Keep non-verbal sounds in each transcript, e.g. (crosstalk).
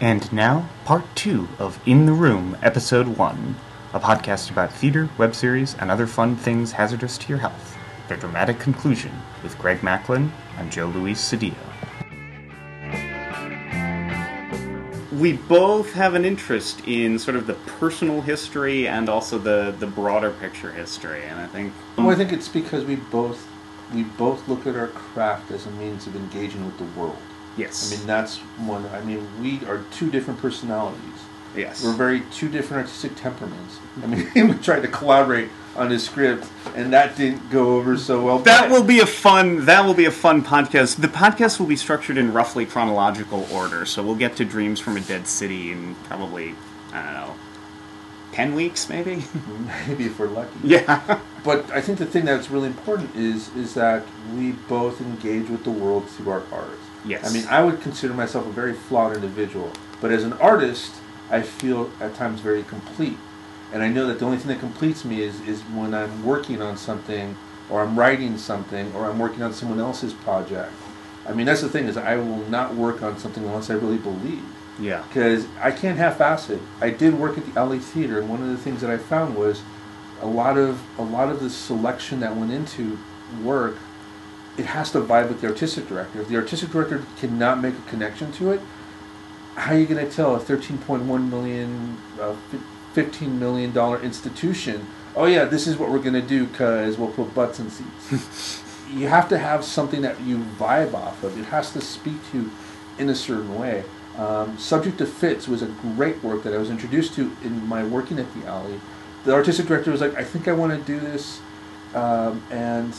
And now, part two of In the Room, episode one, a podcast about theater, web series, and other fun things hazardous to your health. Their dramatic conclusion with Greg Machlin and Joe Luis Cedillo. We both have an interest in sort of the personal history and also the, the broader picture history, and I think um, Well, I think it's because we both we both look at our craft as a means of engaging with the world. Yes, I mean, that's one. I mean, we are two different personalities. yes, We're very two different artistic temperaments. I mean, (laughs) we tried to collaborate on his script, and that didn't go over so well. That will be a fun. That will be a fun podcast. The podcast will be structured in roughly chronological order, so we'll get to Dreams from a Dead City in probably I don't know, ten weeks maybe. (laughs) maybe if we're lucky. yeah. But I think the thing that's really important is is that we both engage with the world through our art. Yes. I mean, I would consider myself a very flawed individual, but as an artist, I feel at times very complete. And I know that the only thing that completes me is, is when I'm working on something, or I'm writing something, or I'm working on someone else's project. I mean, that's the thing is I will not work on something unless I really believe Yeah. because I can't half-ass it. I did work at the Alley Theater, and one of the things that I found was a lot of a lot of the selection that went into work. It has to vibe with the artistic director. If the artistic director cannot make a connection to it, how are you going to tell a 13.1 million, uh, fif- 15 million dollar institution? Oh yeah, this is what we're going to do because we'll put butts in seats. (laughs) you have to have something that you vibe off of. It has to speak to you in a certain way. Um, Subject to Fits was a great work that I was introduced to in my working at the alley. The artistic director was like, I think I want to do this. Um, and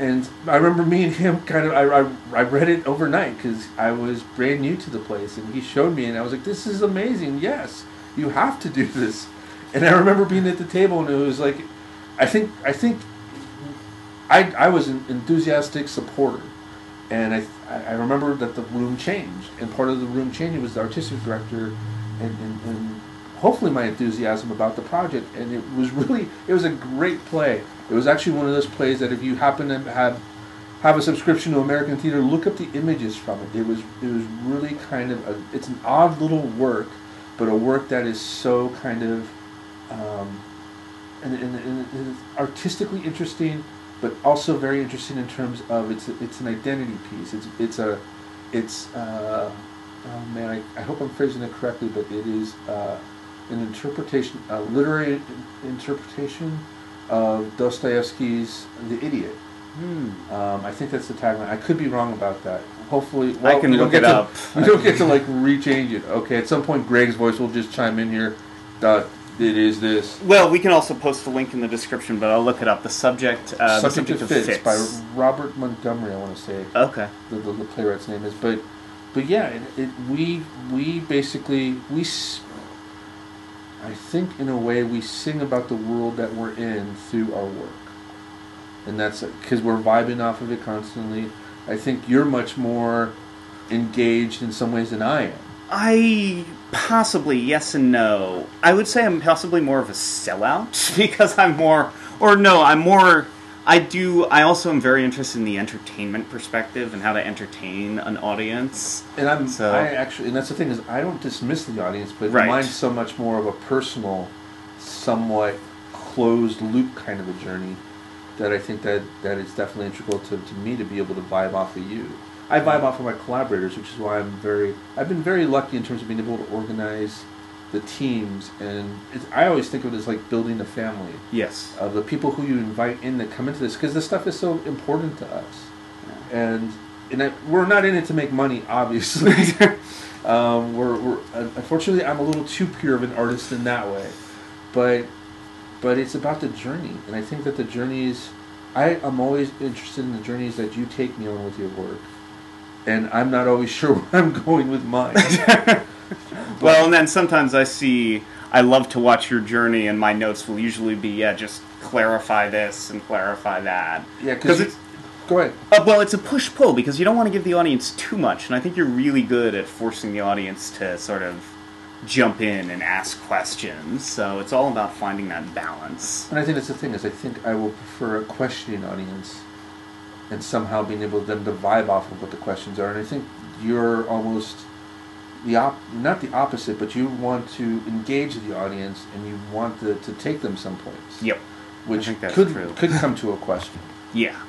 and I remember me and him kind of, I, I, I read it overnight because I was brand new to the place. And he showed me, and I was like, this is amazing. Yes, you have to do this. And I remember being at the table, and it was like, I think, I think I, I was an enthusiastic supporter, and I, I remember that the room changed, and part of the room changing was the artistic director, and, and, and hopefully my enthusiasm about the project, and it was really it was a great play. It was actually one of those plays that if you happen to have have a subscription to American Theater, look up the images from it. It was it was really kind of a, it's an odd little work, but a work that is so kind of um, and, and, and artistically interesting, but also very interesting in terms of it's it's an identity piece. It's it's a it's uh, oh man, I, I hope I'm phrasing it correctly, but it is uh, an interpretation, a literary interpretation of Dostoevsky's *The Idiot*. Hmm. Um, I think that's the tagline. I could be wrong about that. Hopefully, well, can don't look it to, up. (laughs) We don't get to like rechange it. Okay, at some point, Greg's voice will just chime in here. Uh, it is this. Well, we can also post the link in the description, but I'll look it up. The subject, uh, subject, the of subject fits, by Robert Montgomery. I want to say Okay. the, the, the playwright's name is, but but yeah, it, it, we we basically we. I think in a way we sing about the world that we're in through our work, and that's because we're vibing off of it constantly. I think you're much more engaged in some ways than I am. I possibly yes and no. I would say I'm possibly more of a sellout (laughs) because I'm more, or no, I'm more. I do. I also am very interested in the entertainment perspective and how to entertain an audience. And I'm So- I actually, and that's the thing is, I don't dismiss the audience, but Right. mine's so much more of a personal, somewhat closed loop kind of a journey that I think that that is definitely integral to, to me to be able to vibe off of you. I vibe mm. off of my collaborators, which is why I'm very, I've been very lucky in terms of being able to organize the teams, and it's, I always think of it as like building a family. Yes. of the people who you invite in that come into this because this stuff is so important to us. Yeah. and and I, we're not in it to make money obviously. (laughs) Um, we're, we're unfortunately i'm a little too pure of an artist in that way. But but it's about the journey and i think that the journeys i am always interested in the journeys that you take me on with your work. And i'm not always (laughs) sure where i'm going with mine (laughs) (laughs) Well, and then sometimes I see. I love to watch your journey, and my notes will usually be, yeah, just clarify this and clarify that. yeah Because it's go ahead Uh, well, it's a push pull because you don't want to give the audience too much, and I think you're really good at forcing the audience to sort of jump in and ask questions. So it's all about finding that balance. And I think that's the thing is I think I will prefer a questioning audience and somehow being able them to vibe off of what the questions are. And I think you're almost the op- not the opposite, but you want to engage the audience and you want the, to take them someplace. Yep. Which could true. could come to a question. (laughs) Yeah.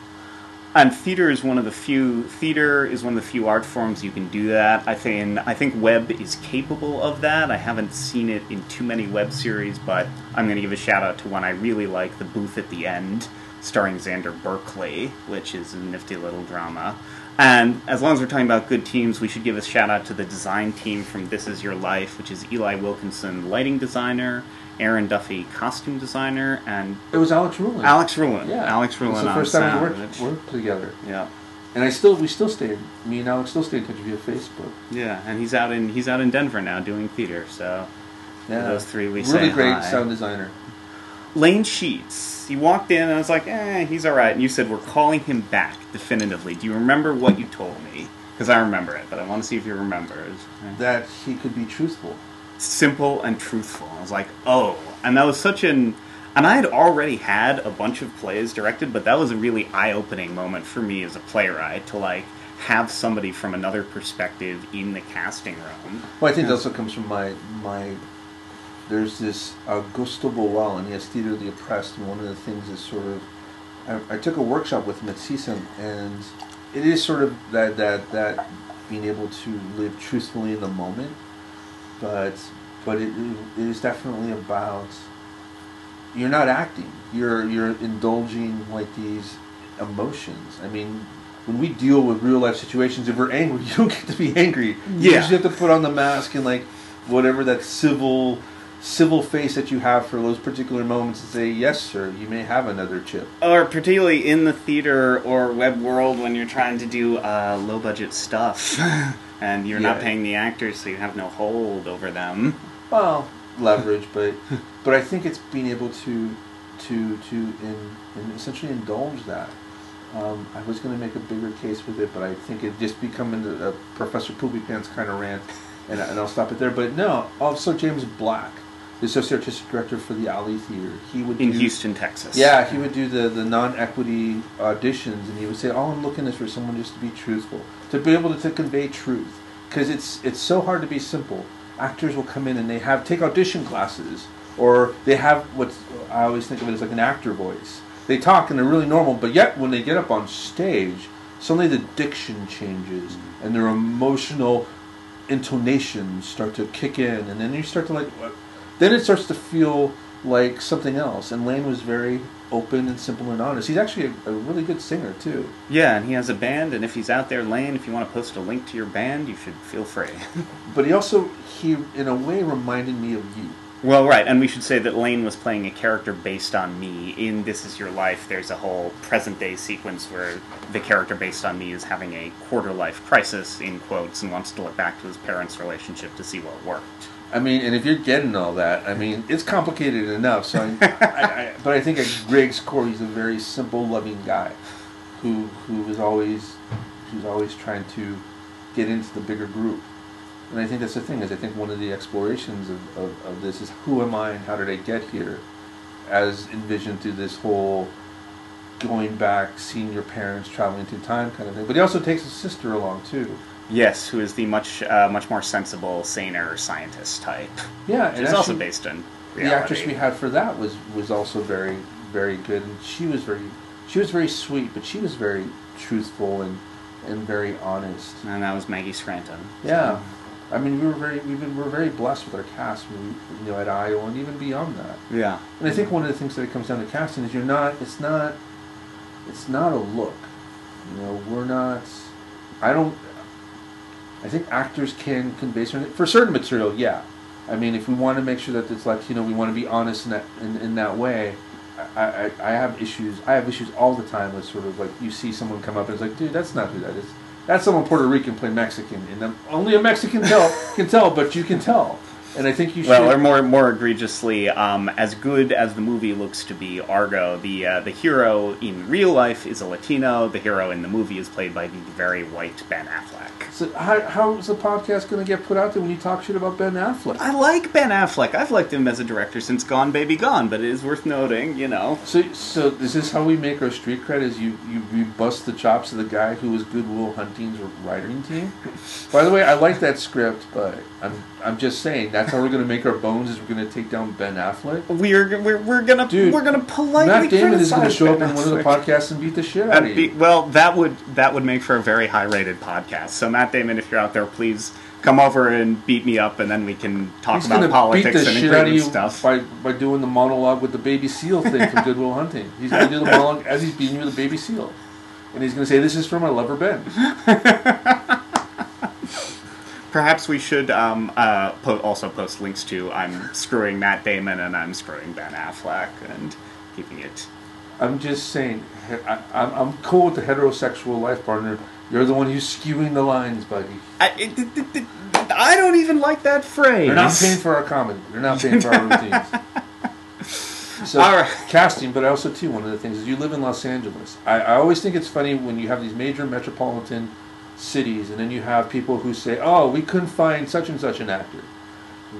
And theater is one of the few theater is one of the few art forms you can do that. I think I think web is capable of that. I haven't seen it in too many web series, but I'm going to give a shout out to one I really like, The Booth at the End, starring Xander Berkeley, which is a nifty little drama. And as long as we're talking about good teams, we should give a shout out to the design team from This Is Your Life, which is Eli Wilkinson, lighting designer, Aaron Duffy, costume designer, and It was Alex Rulin. Alex Rulin. Yeah, Alex It's Rulin the on first time we worked, worked together, Yeah, and I still we still stayed. Me and Alex still stay in touch via Facebook. yeah, and he's out in he's out in Denver now doing theater. So Yeah, those three we really great hi. sound designer. Lane Sheets. He walked in and I was like, eh, he's all right. And you said we're calling him back definitively. Do you remember what you told me? Because I remember it, but I want to see if you remember. That he could be truthful. simple and truthful. I was like, oh, and that was such an. And I had already had a bunch of plays directed, but that was a really eye-opening moment for me as a playwright to like have somebody from another perspective in the casting room. Well, I think Yeah. that also comes from my my. There's this Augusto Boal, and he has Theater of the Oppressed, and one of the things is sort of. I, I took a workshop with at and it is sort of that that that being able to live truthfully in the moment, but but it, it is definitely about. You're not acting. You're you're indulging like these emotions. I mean, when we deal with real life situations, if we're angry, (laughs) you don't get to be angry. Yeah. You just have to put on the mask and like whatever that civil civil face that you have for those particular moments and say, "Yes, sir, you may have another chip." Or particularly in the theater or web world when you're trying to do uh, low-budget stuff, (laughs) and you're not paying the actors, so you have no hold over them. Well, leverage, but (laughs) but I think it's being able to to to in, in essentially indulge that. Um, I was going to make a bigger case with it, but I think it just becoming a, a Professor Poopy Pants kind of rant, and, and I'll stop it there. But no, also James Black, the associate artistic director for the Alley Theater, he would In do, Houston, Texas. Yeah, he would do the, the non-equity auditions, and he would say, "All I'm looking is for someone just to be truthful, to be able to, to convey truth, because it's it's so hard to be simple. Actors will come in and they have take audition classes, or they have what I always think of it as like an actor voice. They talk and they're really normal, but yet when they get up on stage, suddenly the diction changes and their emotional intonations start to kick in, and then you start to like, what? Then it starts to feel like something else. And Lane was very open and simple and honest. He's actually a, a really good singer too. Yeah, and he has a band, and if he's out there Lane, if you want to post a link to your band, you should feel free. (laughs) But he also he in a way reminded me of you. well, right, and we should say that Lane was playing a character based on me. In This Is Your Life, there's a whole present day sequence where the character based on me is having a quarter life crisis, in quotes, and wants to look back to his parents' relationship to see what worked. I mean, and if you're getting all that, I mean, it's complicated enough. So, I, (laughs) I, I, but I think at Greg's core, he's a very simple, loving guy, who who is always who's always trying to get into the bigger group. And I think that's the thing is I think one of the explorations of, of, of this is who am I and how did I get here, as envisioned through this whole going back, seeing your parents, traveling through time kind of thing. But he also takes his sister along too. Yes, who is the much uh, much more sensible, saner scientist type. Yeah, and is also based in the actress we had for that was was also very very good and she was very she was very sweet but she was very truthful and and very honest and that was Maggie Scranton. yeah i mean we were very we've been, we're very blessed with our cast we, you know at iowa and even beyond that Yeah. and i think one of the things that it comes down to casting is you're not it's not it's not a look you know we're not i don't i think actors can convey certain for certain material yeah. I mean if we want to make sure that it's like you know we want to be honest in that in, in that way I, I, I have issues i have issues all the time with sort of like you see someone come up and it's like dude that's not who that is. That's someone puerto rican play mexican and only a mexican tell (laughs) can tell but you can tell and I think you should. Well, or more more egregiously, um, as good as the movie looks to be, Argo, the uh, the hero in real life is a Latino. The hero in the movie is played by the very white Ben Affleck. so how, how is the podcast going to get put out there when you talk shit about Ben Affleck? I like Ben Affleck. I've liked him as a director since Gone Baby Gone, but it is worth noting, you know. So, so is this how we make our street cred? Is you, you, you bust the chops of the guy who was Good Will Hunting's writing team? By the way, I like that script, but I'm I'm just saying that's how we're gonna make our bones. Is we're gonna take down Ben Affleck. We're we're, we're gonna Dude, we're gonna politely Matt Damon is gonna criticize show up Ben in one of the podcasts and beat the shit out That'd of be, you. well, that would that would make for a very high rated podcast. So Matt Damon, if you're out there, please come over and beat me up, and then we can talk He's about gonna beat politics the and shit out of you stuff. by by doing the monologue with the baby seal thing from Good Will Hunting. He's gonna do the monologue as he's beating you with a baby seal, and he's gonna say, "This is from my lover Ben." (laughs) Perhaps we should um, uh, po- also post links to I'm screwing Matt Damon and I'm screwing Ben Affleck and keeping it. I'm just saying, I, I'm, I'm cool with the heterosexual life partner. You're the one who's skewing the lines, buddy. I, it, it, it, it- I don't even like that phrase. They're not paying for our comedy. They're not paying for our routines. (laughs) So All right. casting, but I also too one of the things is you live in Los Angeles. I, I always think it's funny when you have these major metropolitan cities, and then you have people who say, "Oh, we couldn't find such and such an actor."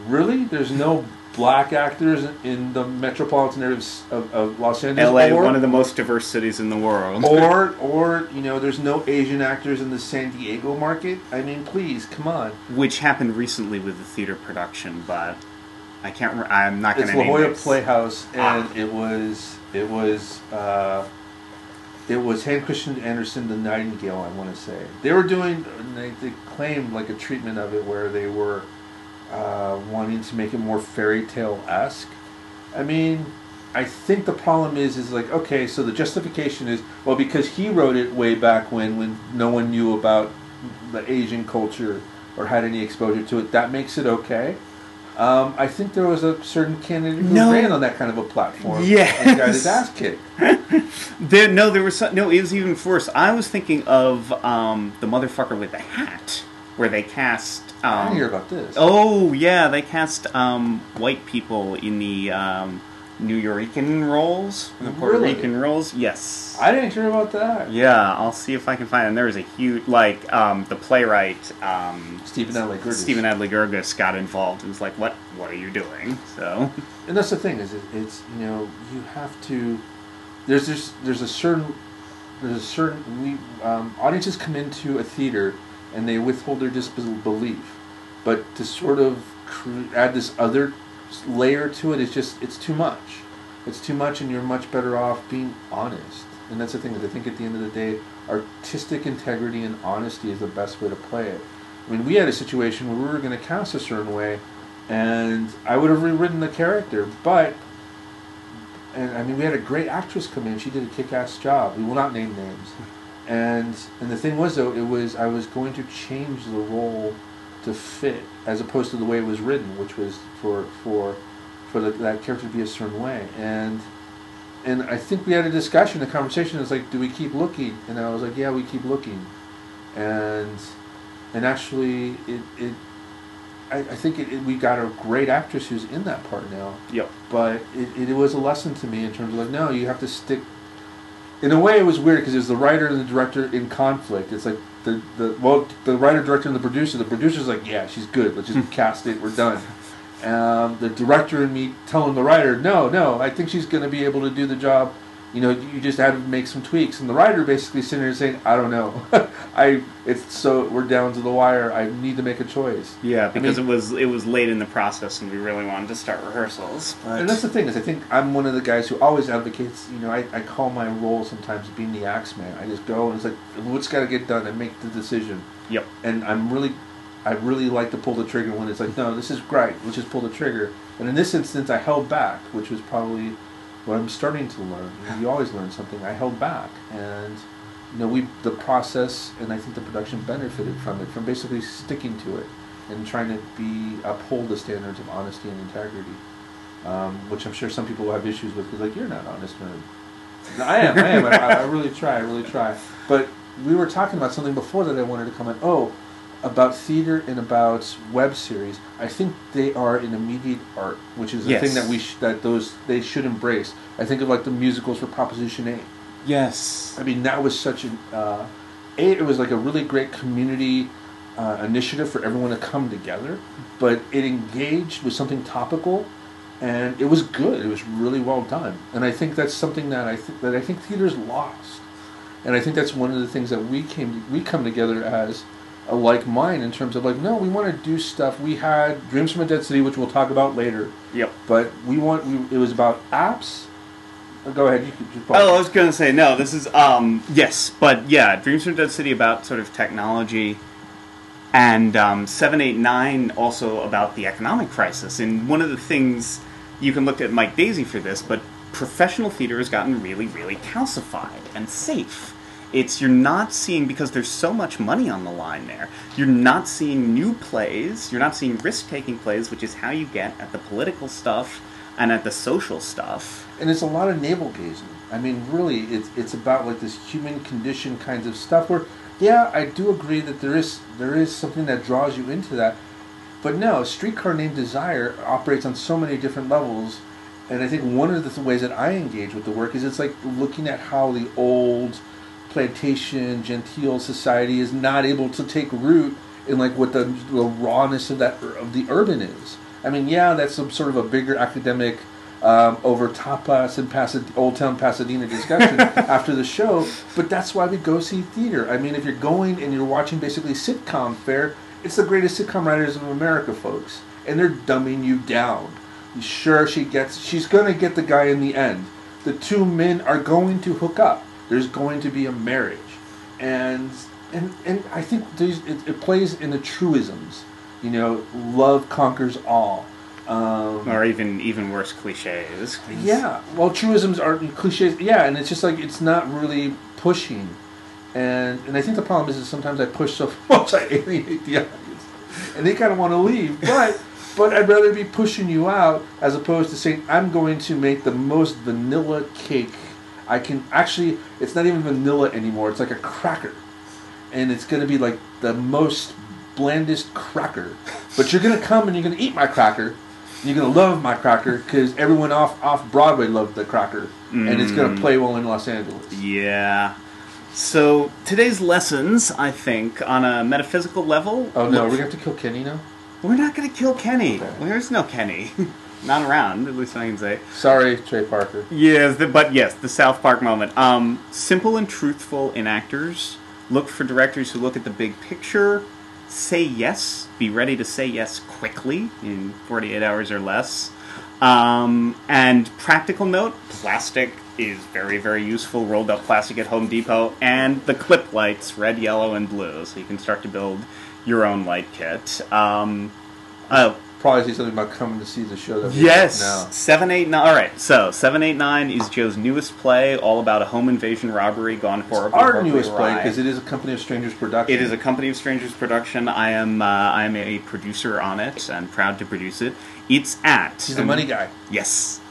Really? There's no black actors in the metropolitan areas of, of Los Angeles. LA, or, one of the most diverse cities in the world. or (laughs) or you know, there's no Asian actors in the San Diego market. I mean, please, come on. which happened recently with the theater production, but I can't. Re- I'm not going to. It's La Jolla. Playhouse, and Ah. it was it was uh, it was Hans Christian Andersen, the Nightingale. I want to say they were doing. They, they claimed like a treatment of it where they were uh, wanting to make it more fairy tale esque. I mean, I think the problem is is like okay, so the justification is well because he wrote it way back when when no one knew about the Asian culture or had any exposure to it. That makes it okay. Um, I think there was a certain candidate who No. ran on that kind of a platform. Yes. and got his ass kicked. (laughs) There, no, there was some, no. It was even worse. I was thinking of um, the motherfucker with the hat, where they cast. Um, I didn't hear about this. Oh yeah, they cast um, white people in the um, Nuyorican roles, the Puerto Really? Rican roles. Yes. I didn't hear about that. yeah, I'll see if I can find. And there was a huge, like, um, the playwright um, Stephen Adly Guirgis. Stephen Adly Guirgis got involved and was like, "What? What are you doing?" So (laughs) and that's the thing is it, it's you know you have to there's this there's a certain there's a certain we um, audiences come into a theater and they withhold their disbelief but to sort of cr- add this other s- layer to it is just it's too much it's too much and you're much better off being honest and that's the thing that i think at the end of the day artistic integrity and honesty is the best way to play it i mean we had a situation where we were going to cast a certain way and I would have rewritten the character, but and I mean we had a great actress come in. She did a kick-ass job. We will not name names. (laughs) And and the thing was though, it was I was going to change the role to fit as opposed to the way it was written, which was for for for the, that character to be a certain way. And and I think we had a discussion, a conversation. It's like, do we keep looking? And I was like, yeah, we keep looking. And and actually, it it I, I think it, it, we got a great actress who's in that part now. yep. But it, it was a lesson to me in terms of like, no, you have to stick. In a way, it was weird because it was the writer and the director in conflict. It's like the, the well, the writer, director, and the producer. The producer's like, yeah, she's good. Let's just cast it. We're done. Um, the director and me telling the writer, no, no, I think she's going to be able to do the job. You know, you just had to make some tweaks. And the writer basically sitting there saying, I don't know. (laughs) I it's so we're down to the wire. I need to make a choice. Yeah, because mean- it was it was late in the process, and we really wanted to start rehearsals. But And that's the thing is, I think I'm one of the guys who always advocates. You know, I, I call my role sometimes being the axe man. I just go and it's like, what's got to get done, and make the decision. yep. And I'm really, I really like to pull the trigger when it's like, no, this is great. Let's just pull the trigger. And in this instance, I held back, which was probably what I'm starting to learn. You always learn something. I held back, and you know, we the process, and I think the production benefited from it, from basically sticking to it and trying to be uphold the standards of honesty and integrity, um, which I'm sure some people will have issues with. Because like, you're not honest, man. No, I am. I am. I, I really try. I really try. But we were talking about something before that I wanted to comment. Oh, about theater and about web series, I think they are an immediate art, which is the Yes. thing that we sh- that those they should embrace. I think of like the musicals for Proposition Eight. Yes. I mean, that was such an uh, a. It was like a really great community uh, initiative for everyone to come together, but it engaged with something topical, and it was good. It was really well done, and I think that's something that I think that I think theater's lost, and I think that's one of the things that we came we come together as a like mind in terms of like no, we want to do stuff. We had Dreams from a Dead City, which we'll talk about later, Yep. but we want we, it was about apps. Uh, Go ahead. You Oh, I was gonna say no. This is um yes, but yeah, Dreams from a Dead City about sort of technology, and um, seven eight nine also about the economic crisis. And one of the things you can look at Mike Daisey for this, but professional theater has gotten really, really calcified and safe. It's you're not seeing because there's so much money on the line there. You're not seeing new plays. You're not seeing risk taking plays, which is how you get at the political stuff and at the social stuff. and it's a lot of navel gazing. I mean, really, it's it's about like this human condition kinds of stuff. Where, yeah, I do agree that there is there is something that draws you into that, but no, Streetcar Named Desire operates on so many different levels, and I think one of the th- ways that I engage with the work is it's like looking at how the old plantation genteel society is not able to take root in like what the, the rawness of that of the urban is. I mean, yeah, that's some sort of a bigger academic um, over tapas and Pasad- Old Town Pasadena discussion (laughs) after the show, but that's why we go see theater. I mean, if you're going and you're watching basically sitcom fare, it's the greatest sitcom writers of America, folks, and they're dumbing you down. Sure, she gets, she's gonna get the guy in the end. The two men are going to hook up. There's going to be a marriage, and and and I think it, it plays in the truisms. You know, love conquers all. Um, or even even worse cliches. yeah, well, truisms are cliches. Yeah, and it's just like it's not really pushing, and and I think the problem is that sometimes I push so (laughs) much I alienate the audience, and they kind of want to leave. But (laughs) but I'd rather be pushing you out as opposed to saying I'm going to make the most vanilla cake I can. Actually, it's not even vanilla anymore. It's like a cracker, and it's going to be like the most blandest cracker. But you're going to come and you're going to eat my cracker. You're gonna love my cracker because everyone off off Broadway loved the cracker, and it's gonna Mm. play well in Los Angeles. Yeah. So today's lessons, I think, on a metaphysical level. Oh no, gonna have to kill Kenny now. we're not going to kill Kenny. Okay. There's no Kenny, (laughs) not around. At least I can say. Sorry, Trey Parker. Yes, the, but yes, the South Park moment. Um, simple and truthful in actors. Look for directors who look at the big picture. Say yes. Be ready to say yes quickly in 48 hours or less. Um, and practical note: plastic is very, very useful. Rolled up plastic at Home Depot, and the clip lights, red, yellow, and blue, so you can start to build your own light kit. Um, oh, Probably see something about coming to see the show. That we Yes, have now. seven eight nine. All right, so seven eight nine is Joe's newest play, all about a home invasion robbery gone horribly. Our horribly newest play because it is a Company of Strangers production. It is a Company of Strangers production. I am uh, I am a producer on it and proud to produce it. It's at He's the money guy. Yes.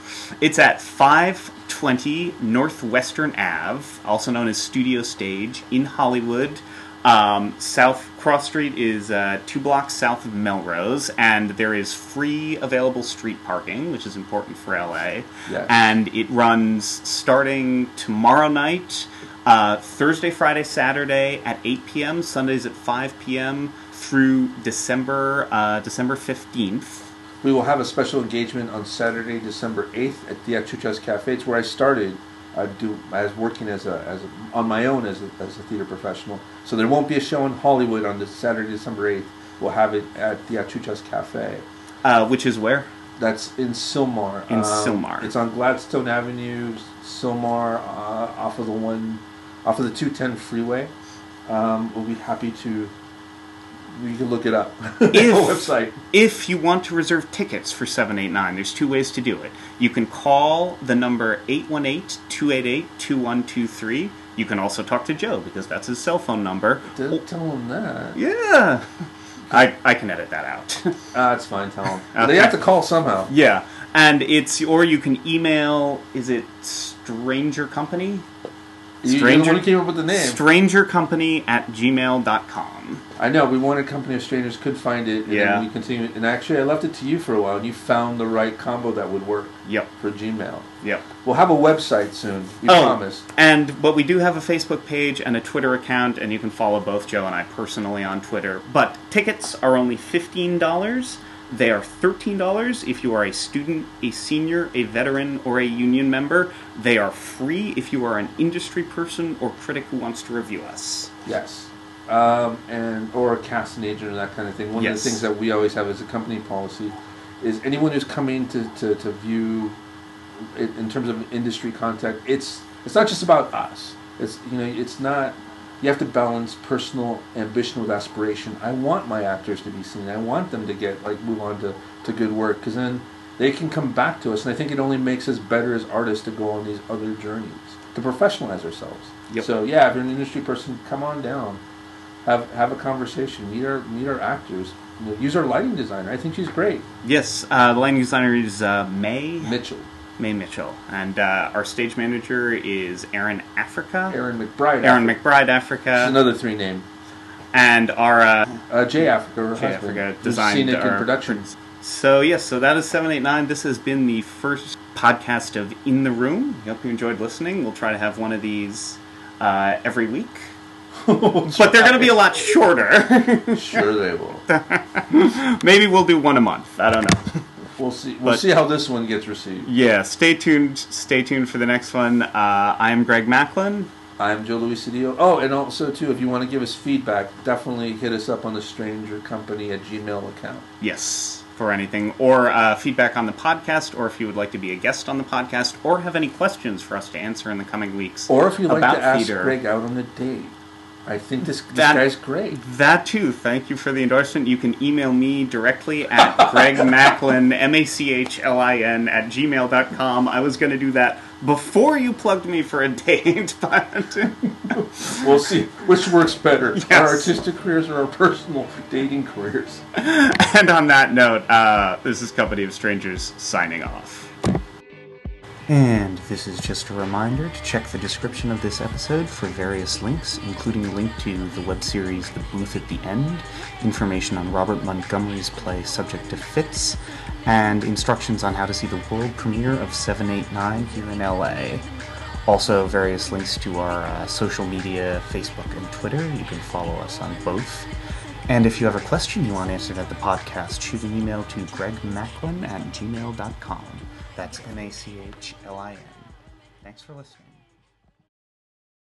It's at 520 Northwestern Ave, also known as Studio Stage, in Hollywood. Um, South Cross Street is uh, two blocks south of Melrose, and there is free available street parking, which is important for LA. Yes. And it runs starting tomorrow night, uh, Thursday, Friday, Saturday at 8 p.m., Sundays at 5 p.m. through December uh, December 15th. We will have a special engagement on Saturday, December eighth, at the Achuchas Cafe. It's where I started. I do as working as a as a, on my own as a, as a theater professional. So there won't be a show in Hollywood on this Saturday, December eighth. We'll have it at the Achuchas Cafe. Uh, which is where? That's in Sylmar. In Sylmar. It's on Gladstone Avenue, Sylmar, uh, off of the one, off of the two ten freeway. Um, we'll be happy to. You can look it up. (laughs) If- website. If you want to reserve tickets for 789, there's two ways to do it. You can call the number 818-288-2123. You can also talk to Joe because that's his cell phone number. Don't tell them that. Yeah. (laughs) I, I can edit that out. (laughs) Ah, it's fine. Tell them. Okay. They have to call somehow. yeah. And it's or you can email is it Stranger Company? You, Stranger- one came up with the name. Strangercompany at gmail.com. I know we wanted Company of Strangers could find it, and Yeah. we continued. And actually, I left it to you for a while, and you found the right combo that would work Yep, for Gmail. yep. We'll have a website soon. We Oh. promise. And but we do have a Facebook page and a Twitter account, and you can follow both Joe and I personally on Twitter. But tickets are only fifteen dollars. They are thirteen dollars if you are a student, a senior, a veteran, or a union member. They are free if you are an industry person or critic who wants to review us. Yes. Um, and or a casting agent or that kind of thing. One Yes. of the things that we always have as a company policy is anyone who's coming to, to, to view in terms of industry contact, it's it's not just about us. It's you know, it's not you have to balance personal ambition with aspiration. I want my actors to be seen. I want them to get like move on to, to good work because then they can come back to us, and I think it only makes us better as artists to go on these other journeys to professionalize ourselves. Yep. So yeah, if you're an industry person, come on down, have have a conversation, meet our meet our actors, you know, use our lighting designer. I think she's great, Yes, uh, the lighting designer is uh, May Mitchell, May Mitchell, and uh, our stage manager is Aaron Africa. Aaron McBride, Aaron Africa. McBride Africa, another three name. and our uh, Uh, Jay Africa, her Jay husband, Africa designed scenic our and production. So yes, so that is seven eight nine. This has been the first podcast of In the Room. We hope you enjoyed listening. We'll try to have one of these uh, every week, (laughs) but they're going to be a lot shorter. sure they will. (laughs) Maybe we'll do one a month. I don't know. (laughs) We'll see. We'll But- see how this one gets received. Yeah, stay tuned. Stay tuned for the next one. Uh, I am Greg Machlin. I'm Joe Luis Cedillo. Oh, and also too, if you want to give us feedback, definitely hit us up on the Stranger Company at Gmail account. Yes, for anything or uh, feedback on the podcast, or if you would like to be a guest on the podcast, or have any questions for us to answer in the coming weeks. Or if you'd like to ask theater. Greg out on a date. I think this, this That- guy's great. That too. Thank you for the endorsement. You can email me directly at (laughs) Greg Machlin, M A C H L I N, at gmail.com. I was going to do that before you plugged me for a date, (laughs) but (laughs) We'll see which works better, Yes. our artistic careers or our personal dating careers. and on that note, uh, this is Company of Strangers signing off. And this is just a reminder to check the description of this episode for various links, including a link to the web series The Booth at the End, information on Robert Montgomery's play Subject to Fits, and instructions on how to see the world premiere of 789 here in LA. Also, various links to our uh, social media, Facebook and Twitter. You can follow us on both. And if you have a question you want answered at the podcast, shoot an email to gregmachlin at gmail.com. That's M A C H L I N. Thanks for listening.